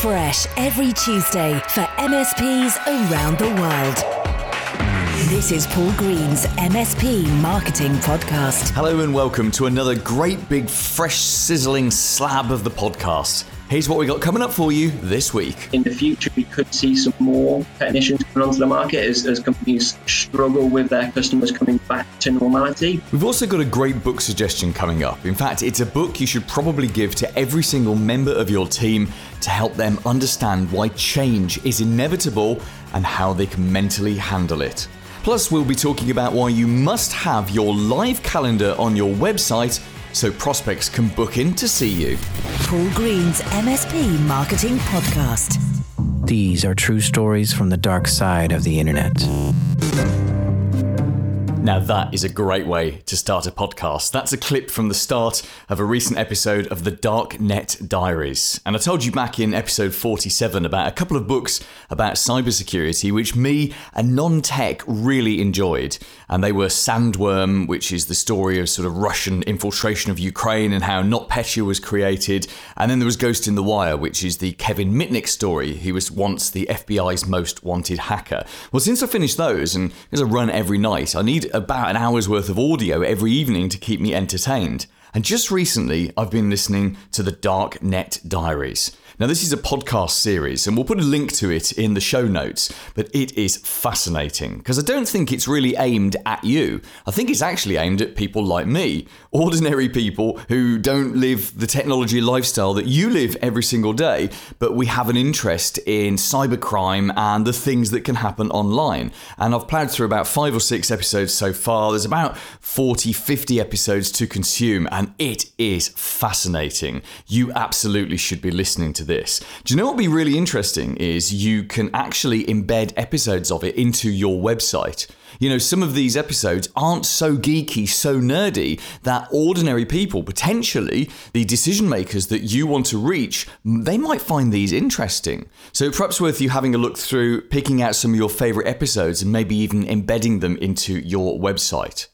fresh every Tuesday for MSPs around the world. This is Paul Green's MSP Marketing Podcast. Hello and welcome to another great big fresh sizzling slab of the podcast. Here's what we got coming up for you this week. In the future, we could see some more technicians coming onto the market as, as companies struggle with their customers coming back to normality. We've also got a great book suggestion coming up. In fact, it's a book you should probably give to every single member of your team to help them understand why change is inevitable and how they can mentally handle it. Plus, we'll be talking about why you must have your live calendar on your website so prospects can book in to see you. Paul Green's MSP Marketing Podcast. These are true stories from the dark side of the internet. Now, that is a great way to start a podcast. That's a clip from the start of a recent episode of the Darknet Diaries. And I told you back in episode 47 about a couple of books about cybersecurity, which me, a non tech, really enjoyed. And they were Sandworm, which is the story of sort of Russian infiltration of Ukraine and how NotPetya was created. And then there was Ghost in the Wire, which is the Kevin Mitnick story. He was once the FBI's most wanted hacker. Well, since I finished those, and as I run every night, I need about an hour's worth of audio every evening to keep me entertained. And just recently, I've been listening to the Darknet Diaries. Now, this is a podcast series, and we'll put a link to it in the show notes, but it is fascinating because I don't think it's really aimed at you. I think it's actually aimed at people like me, ordinary people who don't live the technology lifestyle that you live every single day, but we have an interest in cybercrime and the things that can happen online. And I've plowed through about five or six episodes so far. There's about 40, 50 episodes to consume, and it is fascinating. You absolutely should be listening to this. Do you know what would be really interesting is you can actually embed episodes of it into your website. You know, some of these episodes aren't so geeky, so nerdy that ordinary people, potentially the decision makers that you want to reach, they might find these interesting. So perhaps worth you having a look through, picking out some of your favorite episodes and maybe even embedding them into your website.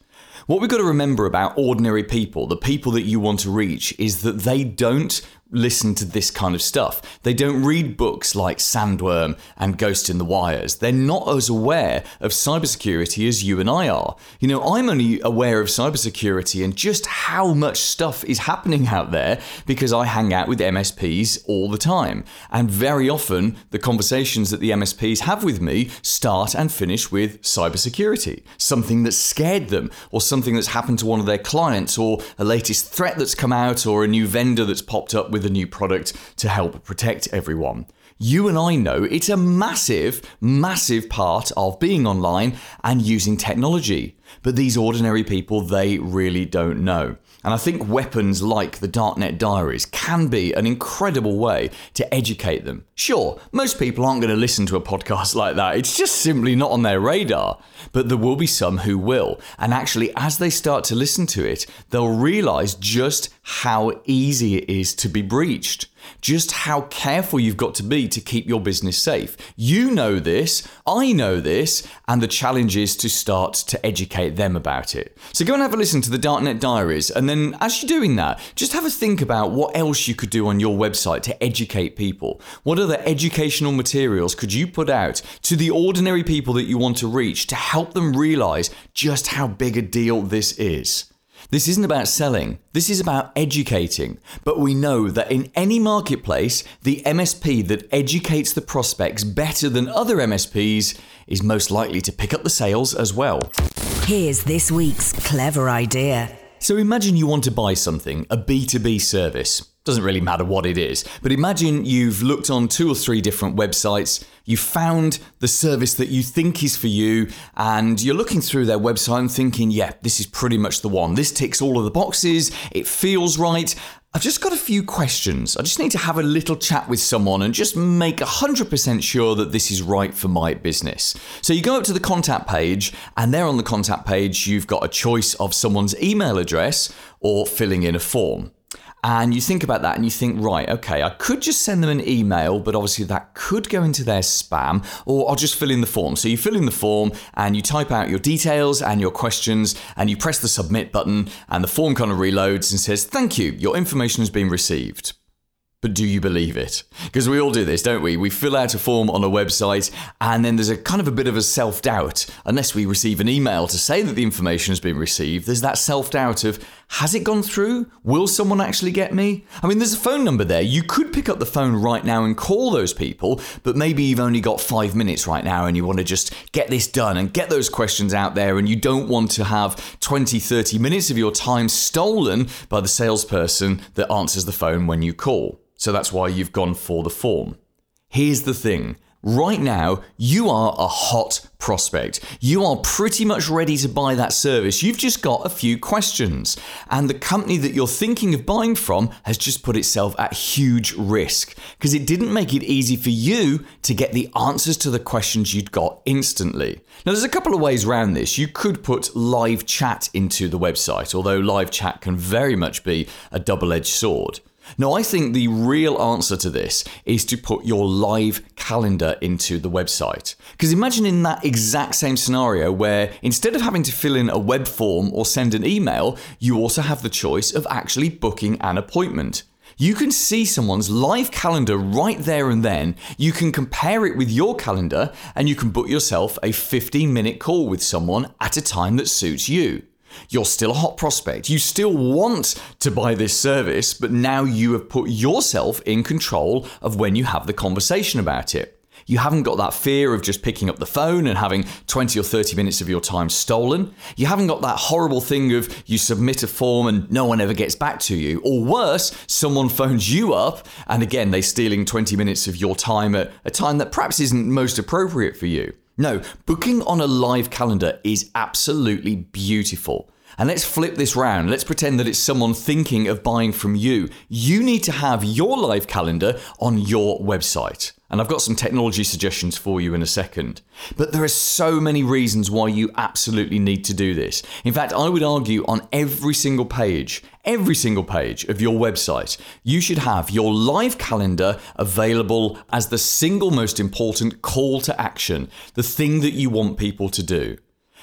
What we've got to remember about ordinary people, the people that you want to reach, is that they don't listen to this kind of stuff. They don't read books like Sandworm and Ghost in the Wires. They're not as aware of cybersecurity as you and I are. You know, I'm only aware of cybersecurity and just how much stuff is happening out there because I hang out with MSPs all the time. And very often, the conversations that the MSPs have with me start and finish with cybersecurity, something that scared them, or something that's happened to one of their clients, or a latest threat that's come out, or a new vendor that's popped up with a new product to help protect everyone. You and I know it's a massive, massive part of being online and using technology. But these ordinary people, they really don't know. And I think weapons like the Darknet Diaries can be an incredible way to educate them. Sure, most people aren't going to listen to a podcast like that, it's just simply not on their radar. But there will be some who will. And actually, as they start to listen to it, they'll realize just how easy it is to be breached just how careful you've got to be to keep your business safe. You know this, I know this, and the challenge is to start to educate them about it. So go and have a listen to the Darknet Diaries, and then as you're doing that, just have a think about what else you could do on your website to educate people. What other educational materials could you put out to the ordinary people that you want to reach to help them realize just how big a deal this is? This isn't about selling, this is about educating. But we know that in any marketplace, the MSP that educates the prospects better than other MSPs is most likely to pick up the sales as well. Here's this week's clever idea. So imagine you want to buy something, a B2B service. Doesn't really matter what it is, but imagine you've looked on two or three different websites, you found the service that you think is for you, and you're looking through their website and thinking, yeah, this is pretty much the one. This ticks all of the boxes, it feels right. I've just got a few questions. I just need to have a little chat with someone and just make 100% sure that this is right for my business. So you go up to the contact page, and there on the contact page, you've got a choice of someone's email address or filling in a form. And you think about that and you think, right, okay, I could just send them an email, but obviously that could go into their spam, or I'll just fill in the form. So you fill in the form and you type out your details and your questions, and you press the submit button, and the form kind of reloads and says, thank you, your information has been received. but do you believe it? Because we all do this, don't we? We fill out a form on a website and then there's a kind of a bit of a self doubt. Unless we receive an email to say that the information has been received, there's that self doubt of, has it gone through? Will someone actually get me? I mean, there's a phone number there. You could pick up the phone right now and call those people, but maybe you've only got five minutes right now and you want to just get this done and get those questions out there and you don't want to have 20, 30 minutes of your time stolen by the salesperson that answers the phone when you call. So that's why you've gone for the form. Here's the thing Right now, you are a hot prospect. You are pretty much ready to buy that service. You've just got a few questions. And the company that you're thinking of buying from has just put itself at huge risk because it didn't make it easy for you to get the answers to the questions you'd got instantly. Now, there's a couple of ways around this. You could put live chat into the website, although live chat can very much be a double edged sword. Now, I think the real answer to this is to put your live calendar into the website. Because imagine in that exact same scenario where instead of having to fill in a web form or send an email, you also have the choice of actually booking an appointment. You can see someone's live calendar right there and then. You can compare it with your calendar and you can book yourself a 15 minute call with someone at a time that suits you. You're still a hot prospect. You still want to buy this service, but now you have put yourself in control of when you have the conversation about it. You haven't got that fear of just picking up the phone and having 20 or 30 minutes of your time stolen. You haven't got that horrible thing of you submit a form and no one ever gets back to you. Or worse, someone phones you up and again, they're stealing 20 minutes of your time at a time that perhaps isn't most appropriate for you. No, booking on a live calendar is absolutely beautiful. And let's flip this round. Let's pretend that it's someone thinking of buying from you. You need to have your live calendar on your website. And I've got some technology suggestions for you in a second. But there are so many reasons why you absolutely need to do this. In fact, I would argue on every single page, every single page of your website, you should have your live calendar available as the single most important call to action, the thing that you want people to do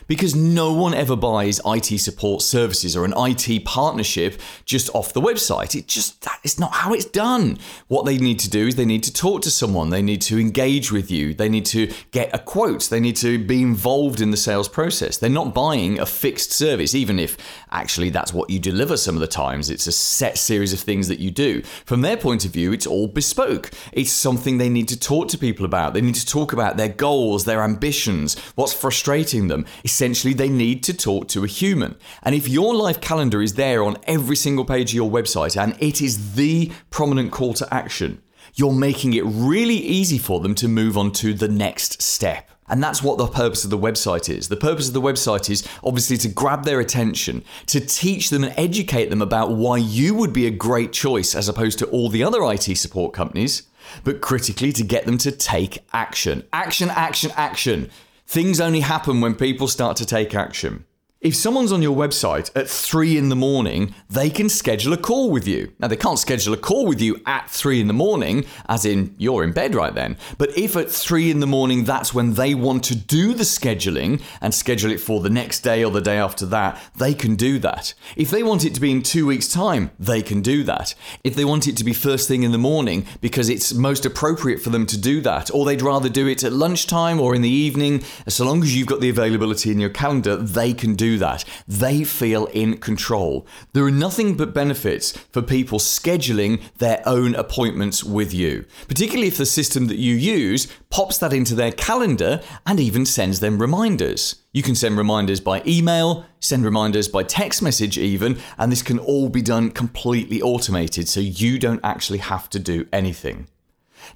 because no one ever buys IT support services or an IT partnership just off the website. It just that is not how it's done. What they need to do is they need to talk to someone, they need to engage with you, they need to get a quote, they need to be involved in the sales process. They're not buying a fixed service, even if actually that's what you deliver some of the times. It's a set series of things that you do. From their point of view, it's all bespoke. It's something they need to talk to people about. They need to talk about their goals, their ambitions, what's frustrating them. It's essentially they need to talk to a human. And if your live calendar is there on every single page of your website and it is the prominent call to action, you're making it really easy for them to move on to the next step. And that's what the purpose of the website is. The purpose of the website is obviously to grab their attention, to teach them and educate them about why you would be a great choice as opposed to all the other IT support companies, but critically to get them to take action. Action, action, action. Things only happen when people start to take action. If someone's on your website at three in the morning, they can schedule a call with you. Now, they can't schedule a call with you at three in the morning, as in you're in bed right then. But if at three in the morning that's when they want to do the scheduling and schedule it for the next day or the day after that, they can do that. If they want it to be in two weeks' time, they can do that. If they want it to be first thing in the morning because it's most appropriate for them to do that, or they'd rather do it at lunchtime or in the evening, so long as you've got the availability in your calendar, they can do that. They feel in control. There are nothing but benefits for people scheduling their own appointments with you, particularly if the system that you use pops that into their calendar and even sends them reminders. You can send reminders by email, send reminders by text message, even, and this can all be done completely automated so you don't actually have to do anything.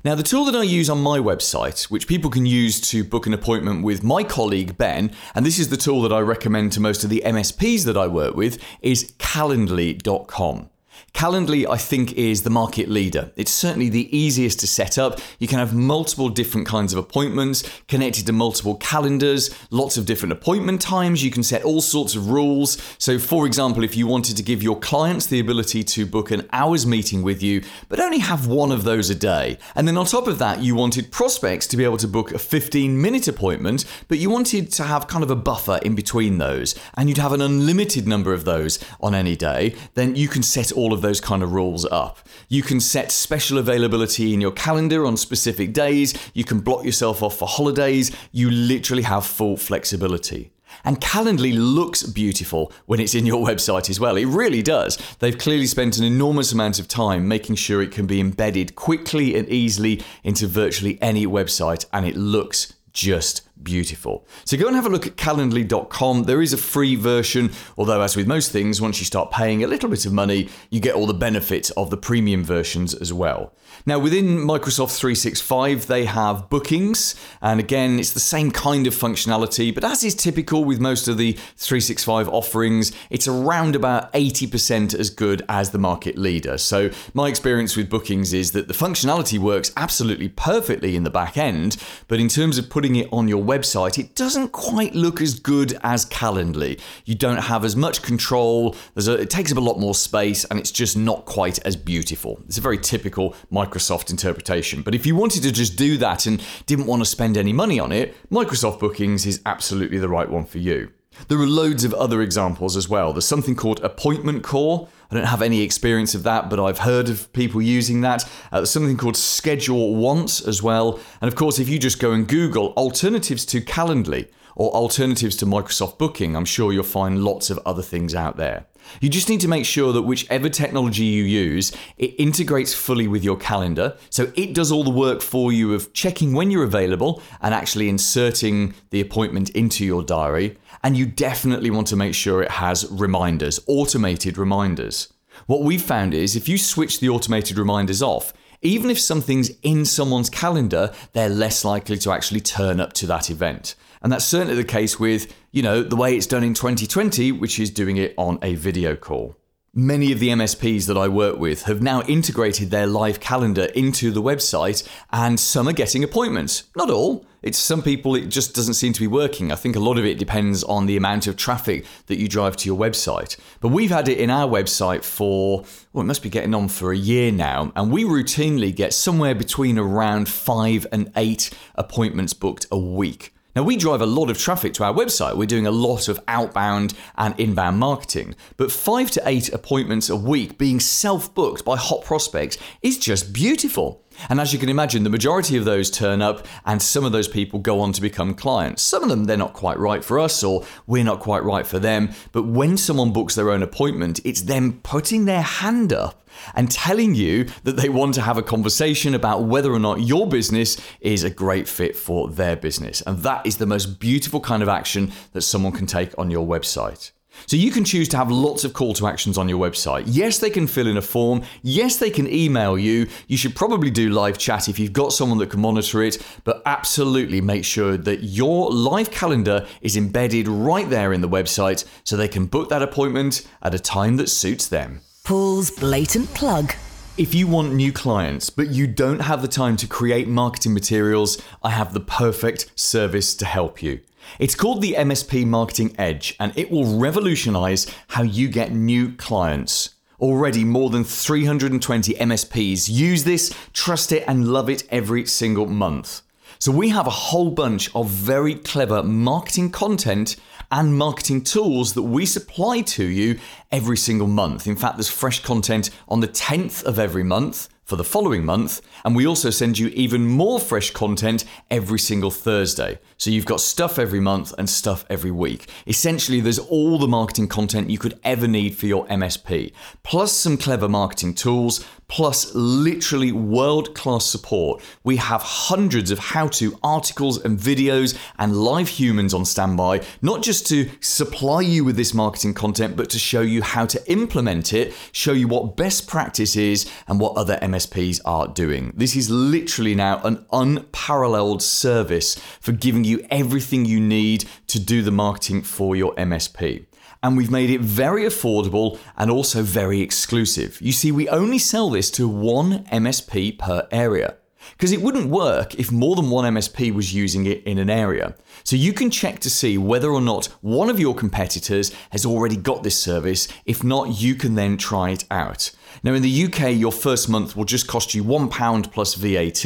Now, the tool that I use on my website, which people can use to book an appointment with my colleague Ben, and this is the tool that I recommend to most of the MSPs that I work with, is calendly.com. Calendly, I think, is the market leader. It's certainly the easiest to set up. You can have multiple different kinds of appointments connected to multiple calendars, lots of different appointment times. You can set all sorts of rules. So, for example, if you wanted to give your clients the ability to book an hour's meeting with you, but only have one of those a day, and then on top of that, you wanted prospects to be able to book a 15 minute appointment, but you wanted to have kind of a buffer in between those, and you'd have an unlimited number of those on any day, then you can set all of those kind of rules up. You can set special availability in your calendar on specific days, you can block yourself off for holidays, you literally have full flexibility. And Calendly looks beautiful when it's in your website as well. It really does. They've clearly spent an enormous amount of time making sure it can be embedded quickly and easily into virtually any website, and it looks just beautiful. So go and have a look at calendly.com. There is a free version, although, as with most things, once you start paying a little bit of money, you get all the benefits of the premium versions as well. Now, within Microsoft 365, they have bookings, and again, it's the same kind of functionality, but as is typical with most of the 365 offerings, it's around about 80% as good as the market leader. So, my experience with bookings is that the functionality works absolutely perfectly in the back end, but in terms of putting it on your website, it doesn't quite look as good as Calendly. You don't have as much control, a, it takes up a lot more space, and it's just not quite as beautiful. It's a very typical Microsoft interpretation. But if you wanted to just do that and didn't want to spend any money on it, Microsoft Bookings is absolutely the right one for you. There are loads of other examples as well. There's something called AppointmentCore. I don't have any experience of that, but I've heard of people using that. Uh, there's something called ScheduleOnce as well. And of course, if you just go and Google alternatives to Calendly or alternatives to Microsoft Booking, I'm sure you'll find lots of other things out there. You just need to make sure that whichever technology you use, it integrates fully with your calendar. So it does all the work for you of checking when you're available and actually inserting the appointment into your diary. And you definitely want to make sure it has reminders, automated reminders. What we've found is if you switch the automated reminders off, even if something's in someone's calendar, they're less likely to actually turn up to that event. And that's certainly the case with, you know, the way it's done in 2020, which is doing it on a video call. Many of the MSPs that I work with have now integrated their live calendar into the website, and some are getting appointments. Not all. It's some people it just doesn't seem to be working. I think a lot of it depends on the amount of traffic that you drive to your website. But we've had it in our website for well, it must be getting on for a year now, and we routinely get somewhere between around five and eight appointments booked a week. Now, we drive a lot of traffic to our website. We're doing a lot of outbound and inbound marketing, but five to eight appointments a week being self booked by hot prospects is just beautiful. And as you can imagine, the majority of those turn up, and some of those people go on to become clients. Some of them, they're not quite right for us, or we're not quite right for them. But when someone books their own appointment, it's them putting their hand up and telling you that they want to have a conversation about whether or not your business is a great fit for their business. And that is the most beautiful kind of action that someone can take on your website. So you can choose to have lots of call to actions on your website. Yes, they can fill in a form. Yes, they can email you. You should probably do live chat if you've got someone that can monitor it, but absolutely make sure that your live calendar is embedded right there in the website so they can book that appointment at a time that suits them. Paul's blatant plug. If you want new clients, but you don't have the time to create marketing materials, I have the perfect service to help you. It's called the MSP Marketing Edge, and it will revolutionize how you get new clients. Already, more than 320 MSPs use this, trust it, and love it every single month. So, we have a whole bunch of very clever marketing content and marketing tools that we supply to you every single month. In fact, there's fresh content on the 10th of every month for the following month, and we also send you even more fresh content every single Thursday. So you've got stuff every month and stuff every week. Essentially, there's all the marketing content you could ever need for your MSP, plus some clever marketing tools, plus literally world class support. We have hundreds of how to articles and videos and live humans on standby, not just to supply you with this marketing content, but to show you how to implement it, show you what best practice is and what other MSPs are doing. This is literally now an unparalleled service for giving you everything you need to do the marketing for your MSP and we've made it very affordable and also very exclusive. You see, we only sell this to one MSP per area. Because it wouldn't work if more than one MSP was using it in an area. So you can check to see whether or not one of your competitors has already got this service. If not, you can then try it out. Now, in the UK, your first month will just cost you £1 plus VAT,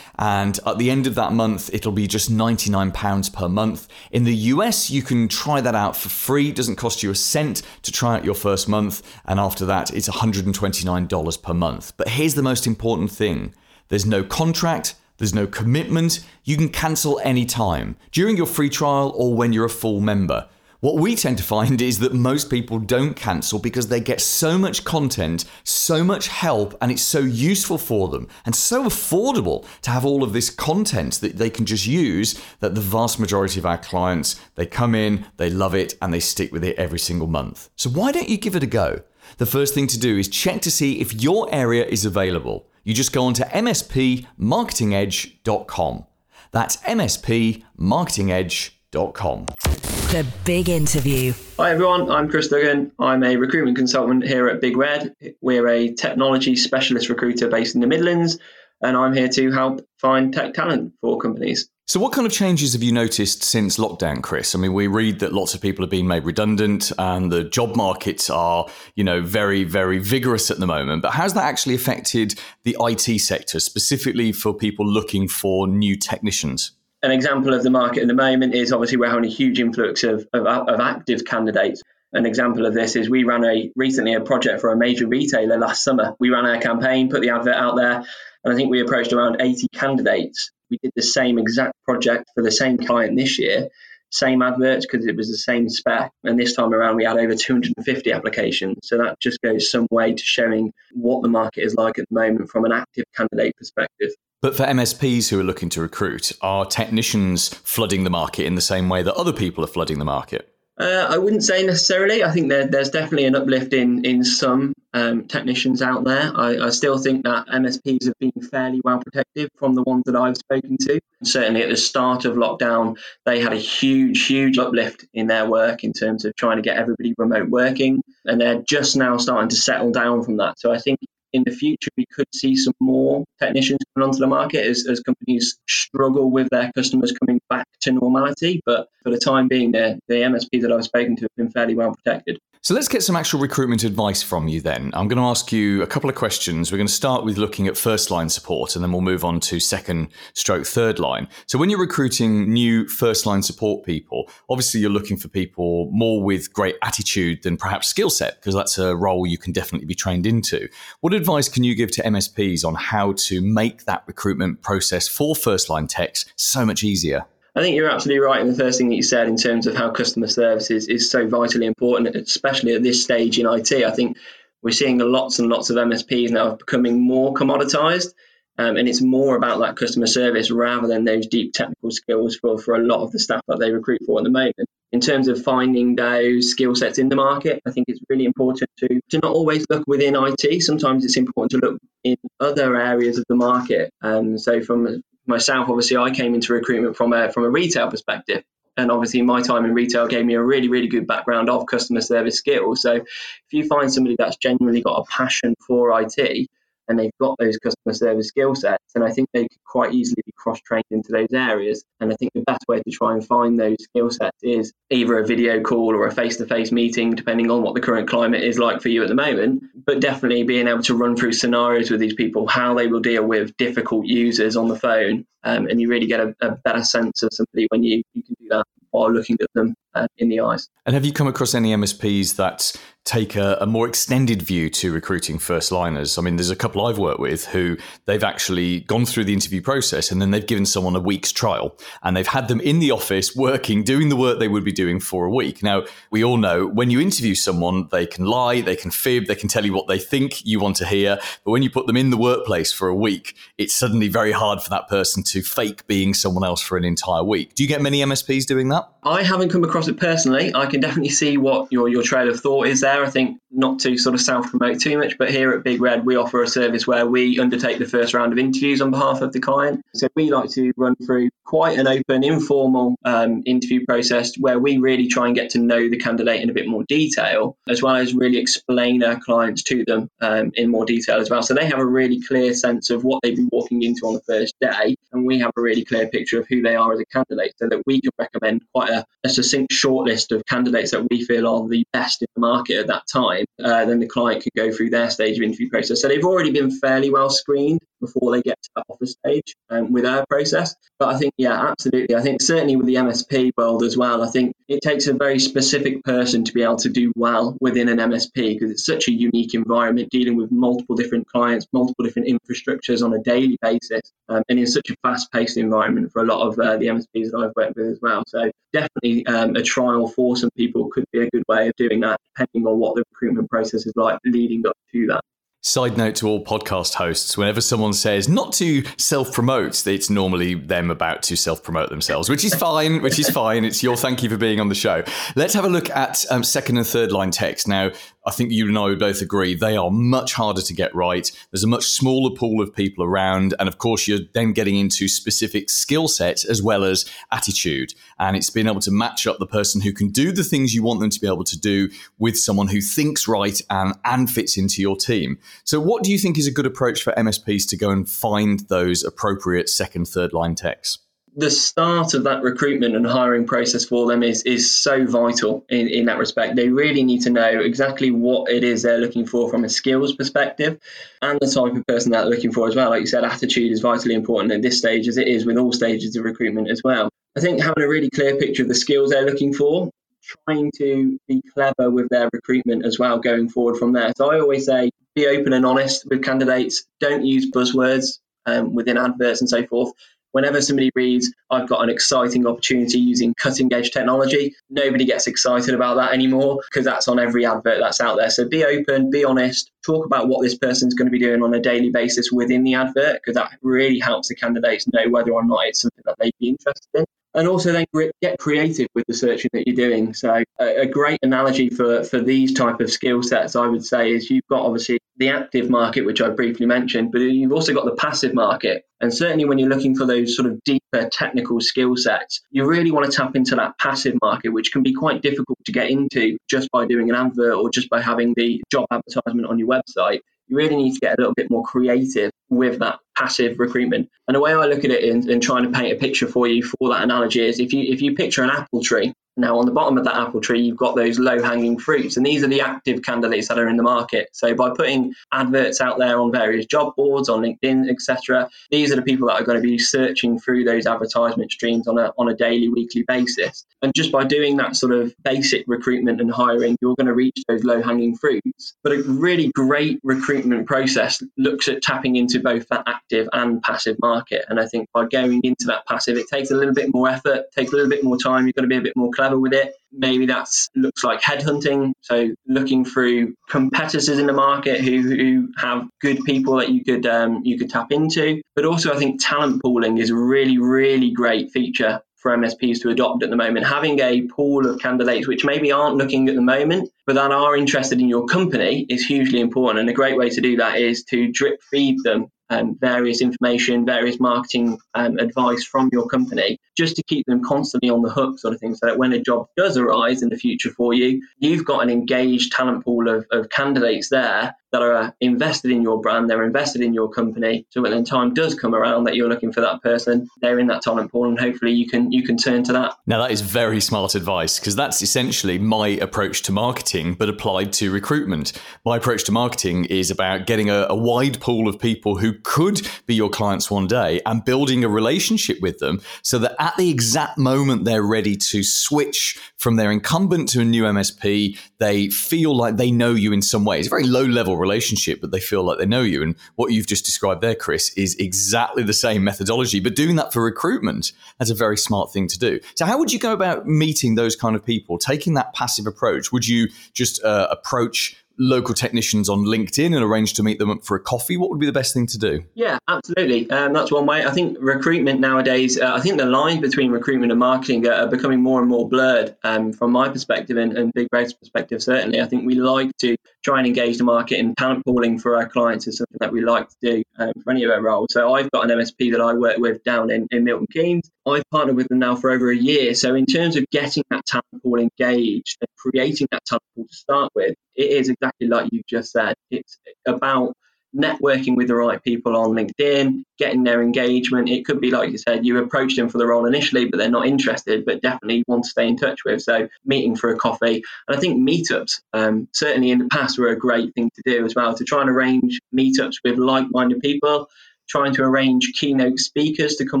and at the end of that month, it'll be just £99 per month. In the US, you can try that out for free, it doesn't cost you a cent to try out your first month, and after that, it's $129 per month. But here's the most important thing there's no contract, there's no commitment, you can cancel any time during your free trial or when you're a full member. What we tend to find is that most people don't cancel because they get so much content, so much help, and it's so useful for them and so affordable to have all of this content that they can just use that the vast majority of our clients, they come in, they love it, and they stick with it every single month. So why don't you give it a go? The first thing to do is check to see if your area is available. You just go on to mspmarketingedge.com. That's mspmarketingedge.com. The big interview. Hi everyone, I'm Chris Duggan. I'm a recruitment consultant here at Big Red. We're a technology specialist recruiter based in the Midlands, and I'm here to help find tech talent for companies. So, what kind of changes have you noticed since lockdown, Chris? I mean, we read that lots of people have been made redundant and the job markets are, you know, very, very vigorous at the moment. But how's that actually affected the IT sector, specifically for people looking for new technicians? An example of the market at the moment is obviously we're having a huge influx of, of, of active candidates. An example of this is we ran a recently a project for a major retailer last summer. We ran our campaign, put the advert out there, and I think we approached around 80 candidates we did the same exact project for the same client this year, same adverts because it was the same spec. And this time around, we had over 250 applications. So that just goes some way to showing what the market is like at the moment from an active candidate perspective. But for MSPs who are looking to recruit, are technicians flooding the market in the same way that other people are flooding the market? Uh, I wouldn't say necessarily. I think there, there's definitely an uplift in in some um, technicians out there. I, I, still think that MSPs have been fairly well protected from the ones that I've spoken to. Certainly at the start of lockdown, they had a huge, huge uplift in their work in terms of trying to get everybody remote working, and they're just now starting to settle down from that. So I think in the future, we could see some more technicians coming onto the market as, as companies struggle with their customers coming back to normality. But for the time being, the, the MSP that I've spoken to have been fairly well protected. So let's get some actual recruitment advice from you then. I'm going to ask you a couple of questions. We're going to start with looking at first line support and then we'll move on to second stroke third line. So when you're recruiting new first line support people, obviously you're looking for people more with great attitude than perhaps skill set because that's a role you can definitely be trained into. What advice can you give to MSPs on how to make that recruitment process for first line techs so much easier? I think you're absolutely right in the first thing that you said in terms of how customer service is, is so vitally important, especially at this stage in IT. I think we're seeing lots and lots of MSPs now becoming more commoditized. Um, and it's more about that customer service rather than those deep technical skills for, for a lot of the staff that they recruit for at the moment. In terms of finding those skill sets in the market, I think it's really important to, to not always look within IT. Sometimes it's important to look in other areas of the market. Um, so, from myself, obviously, I came into recruitment from a from a retail perspective, and obviously, my time in retail gave me a really really good background of customer service skills. So, if you find somebody that's genuinely got a passion for IT, and they've got those customer service skill sets, and I think they could quite easily be cross trained into those areas. And I think the best way to try and find those skill sets is either a video call or a face to face meeting, depending on what the current climate is like for you at the moment. But definitely being able to run through scenarios with these people, how they will deal with difficult users on the phone, um, and you really get a, a, better sense of somebody when you, you can do that while looking at them uh, in the eyes. And have you come across any MSPs that take a, a, more extended view to recruiting first liners. I mean, there's a couple I've worked with who they've actually gone through the interview process and then they've given someone a week's trial and they've had them in the office working, doing the work they would be doing for a week. Now, we all know when you interview someone, they can lie, they can fib, they can tell you what they think you want to hear. But when you put them in the workplace for a week, it's suddenly very hard for that person to fake being someone else for an entire week. Do you get many MSPs doing that? I haven't come across it personally. I can definitely see what your, your trail of thought is there there. I think not to sort of self promote too much, but here at Big Red, we offer a service where we undertake the first round of interviews on behalf of the client. So we like to run through quite an open, informal um, interview process where we really try and get to know the candidate in a bit more detail, as well as really explain our clients to them um, in more detail as well. So they have a really clear sense of what they've been walking into on the first day, and we have a really clear picture of who they are as a candidate so that we can recommend quite a, a succinct shortlist of candidates that we feel are the best in the market at that time, uh, then the client could go through their stage of interview process. So they've already been fairly well screened before they get to that offer stage um, with our process. But I think, yeah, absolutely. I think certainly with the MSP world as well, I think it takes a very specific person to be able to do well within an MSP because it's such a unique environment dealing with multiple different clients, multiple different infrastructures on a daily basis, um, and in such a fast paced environment for a lot of uh, the MSPs that I've worked with as well. So definitely um, a trial for some people could be a good way of doing that, depending on what the recruitment process is like leading up to that. Side note to all podcast hosts whenever someone says not to self promote, it's normally them about to self promote themselves, which is fine, which is fine. It's your thank you for being on the show. Let's have a look at um, second and third line techs. Now, I think you and I would both agree they are much harder to get right. There's a much smaller pool of people around. And of course, you're then getting into specific skill sets as well as attitude. And it's being able to match up the person who can do the things you want them to be able to do with someone who thinks right and, and fits into your team. So, what do you think is a good approach for MSPs to go and find those appropriate second, third line techs? The start of that recruitment and hiring process for them is is so vital in, in that respect. They really need to know exactly what it is they're looking for from a skills perspective and the type of person that they're looking for as well. Like you said, attitude is vitally important at this stage as it is with all stages of recruitment as well. I think having a really clear picture of the skills they're looking for, trying to be clever with their recruitment as well going forward from there. So I always say be open and honest with candidates. Don't use buzzwords um, within adverts and so forth whenever somebody reads, I've got an exciting opportunity using cutting edge technology, nobody gets excited about that anymore because that's on every advert that's out there. So be open, be honest, talk about what this person's going to be doing on a daily basis within the advert because that really helps the candidates know whether or not it's something that they'd be interested in and also then get creative with the searching that you're doing. So a, great analogy for for these type of skill sets, I would say, is you've got obviously the active market, which I briefly mentioned, but you've also got the passive market. And certainly when you're looking for those sort of deeper technical skill sets, you really want to tap into that passive market, which can be quite difficult to get into just by doing an advert or just by having the job advertisement on your website you really need to get a little bit more creative with that passive recruitment. And the way I look at it in, in trying to paint a picture for you for that analogy is if you if you picture an apple tree now, on the bottom of that apple tree, you've got those low hanging fruits, and these are the active candidates that are in the market. So, by putting adverts out there on various job boards, on LinkedIn, etc., these are the people that are going to be searching through those advertisement streams on a, on a daily, weekly basis. And just by doing that sort of basic recruitment and hiring, you're going to reach those low hanging fruits. But a really great recruitment process looks at tapping into both that active and passive market. And I think by going into that passive, it takes a little bit more effort, takes a little bit more time. You've got to be a bit more clever with it. Maybe that looks like headhunting, so looking through competitors in the market who, who have good people that you could um, you could tap into. But also, I think talent pooling is a really really great feature for MSPs to adopt at the moment. Having a pool of candidates which maybe aren't looking at the moment, but that are interested in your company is hugely important. And a great way to do that is to drip feed them um, various information, various marketing um, advice from your company, just to keep them constantly on the hook, sort of thing, so that when a job does arise in the future for you, you've got an engaged talent pool of, of candidates there that are uh, invested in your brand, they're invested in your company. So when the time does come around that you're looking for that person, they're in that talent pool, and hopefully you can you can turn to that. Now that is very smart advice because that's essentially my approach to marketing, but applied to recruitment. My approach to marketing is about getting a, a wide pool of people who could be your clients one day and building a relationship with them, so that at the exact moment they're ready to switch from their incumbent to a new MSP, they feel like they know you in some way. It's a very low level relationship, but they feel like they know you. And what you've just described there, Chris, is exactly the same methodology, but doing that for recruitment, that's a very smart thing to do. So, how would you go about meeting those kind of people, taking that passive approach? Would you just uh, approach local technicians on LinkedIn and arrange to meet them up for a coffee? What would be the best thing to do? Yeah, absolutely. Um, that's one way. I think recruitment nowadays, uh, I think the lines between recruitment and marketing are, becoming more and more blurred um, from my perspective and, and Big Red's perspective, certainly. I think we like to try and engage the market and talent pooling for our clients is something that we like to do um, for any of our roles. So I've got an MSP that I work with down in, in Milton Keynes. I've partnered with them now for over a year. So in terms of getting that talent pool engaged and creating that talent pool to start with, it is exactly like you just said. It's about networking with the right people on LinkedIn, getting their engagement. It could be, like you said, you approach them for the role initially, but they're not interested, but definitely want to stay in touch with. So, meeting for a coffee. And I think meetups, um, certainly in the past, were a great thing to do as well, to try and arrange meetups with like minded people. Trying to arrange keynote speakers to come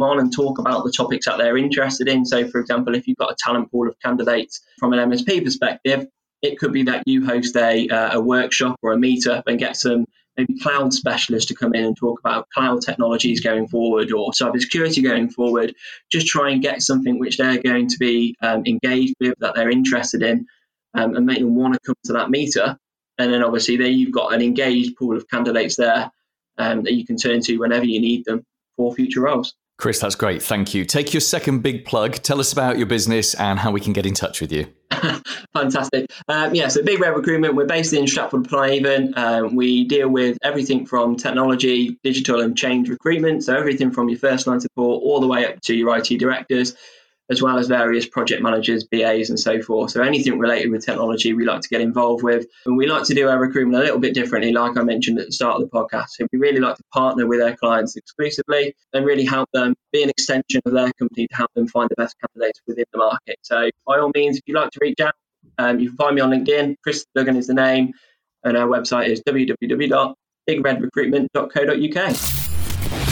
on and talk about the topics that they're interested in. So, for example, if you've got a talent pool of candidates from an MSP perspective, it could be that you host a, uh, a workshop or a meetup and get some maybe cloud specialists to come in and talk about cloud technologies going forward or cybersecurity going forward. Just try and get something which they're going to be um, engaged with, that they're interested in, um, and make them want to come to that meetup. And then obviously there you've got an engaged pool of candidates there um, that you can turn to whenever you need them for future roles. Chris, that's great. Thank you. Take your second big plug. Tell us about your business and how we can get in touch with you. Fantastic. Um, yeah, so Big Red Recruitment, we're based in Stratford upon Avon. Um, we deal with everything from technology, digital, and change recruitment. So everything from your first line support all the way up to your IT directors as well as various project managers, BAs, and so forth. So anything related with technology, we like to get involved with. And we like to do our recruitment a little bit differently, like I mentioned at the start of the podcast. So we really like to partner with our clients exclusively and really help them be an extension of their company to help them find the best candidates within the market. So by all means, if you'd like to reach out, um, you can find me on LinkedIn. Chris Duggan is the name, and our website is www.bigredrecruitment.co.uk.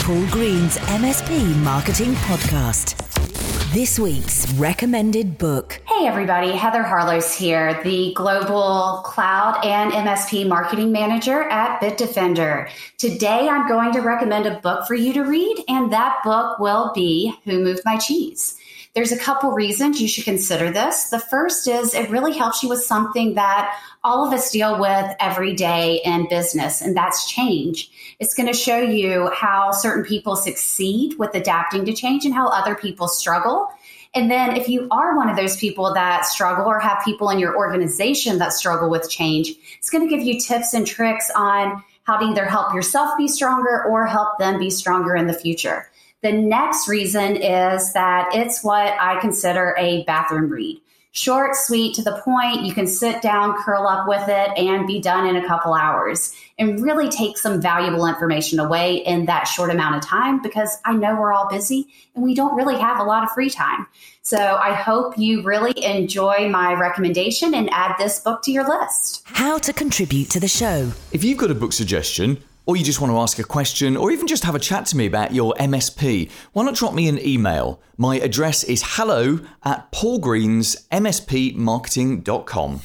Paul Green's MSP Marketing Podcast. This week's recommended book. Hey, everybody. Heather Harlos here, the global cloud and MSP marketing manager at Bitdefender. Today, I'm going to recommend a book for you to read, and that book will be Who Moved My Cheese? There's a couple reasons you should consider this. The first is it really helps you with something that all of us deal with every day in business, and that's change. It's going to show you how certain people succeed with adapting to change and how other people struggle. And then, if you are one of those people that struggle or have people in your organization that struggle with change, it's going to give you tips and tricks on how to either help yourself be stronger or help them be stronger in the future. The next reason is that it's what I consider a bathroom read. Short, sweet, to the point. You can sit down, curl up with it, and be done in a couple hours and really take some valuable information away in that short amount of time because I know we're all busy and we don't really have a lot of free time. So I hope you really enjoy my recommendation and add this book to your list. How to contribute to the show. If you've got a book suggestion, or you just want to ask a question, or even just have a chat to me about your MSP, why not drop me an email? My address is hello at paulgreensmspmarketing.com.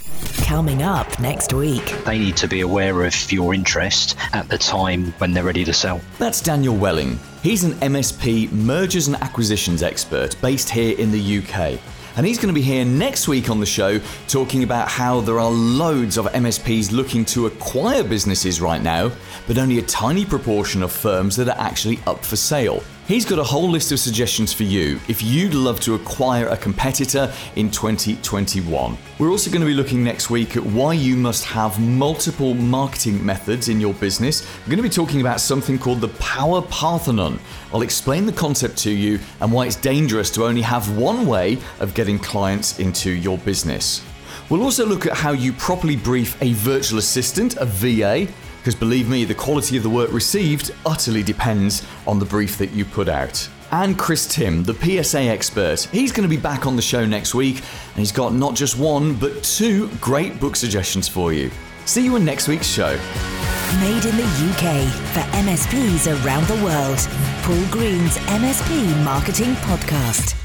Coming up next week. They need to be aware of your interest at the time when they're ready to sell. That's Daniel Welling. He's an MSP mergers and acquisitions expert based here in the UK. And he's going to be here next week on the show talking about how there are loads of MSPs looking to acquire businesses right now, but only a tiny proportion of firms that are actually up for sale. He's got a whole list of suggestions for you if you'd love to acquire a competitor in 2021. We're also going to be looking next week at why you must have multiple marketing methods in your business. We're going to be talking about something called the Power Parthenon. I'll explain the concept to you and why it's dangerous to only have one way of getting clients into your business. We'll also look at how you properly brief a virtual assistant, a VA, because believe me, the quality of the work received utterly depends on the brief that you put out. And Chris Tim, the PSA expert, he's going to be back on the show next week, and he's got not just one, but two great book suggestions for you. See you in next week's show. Made in the UK for MSPs around the world. Paul Green's MSP Marketing Podcast.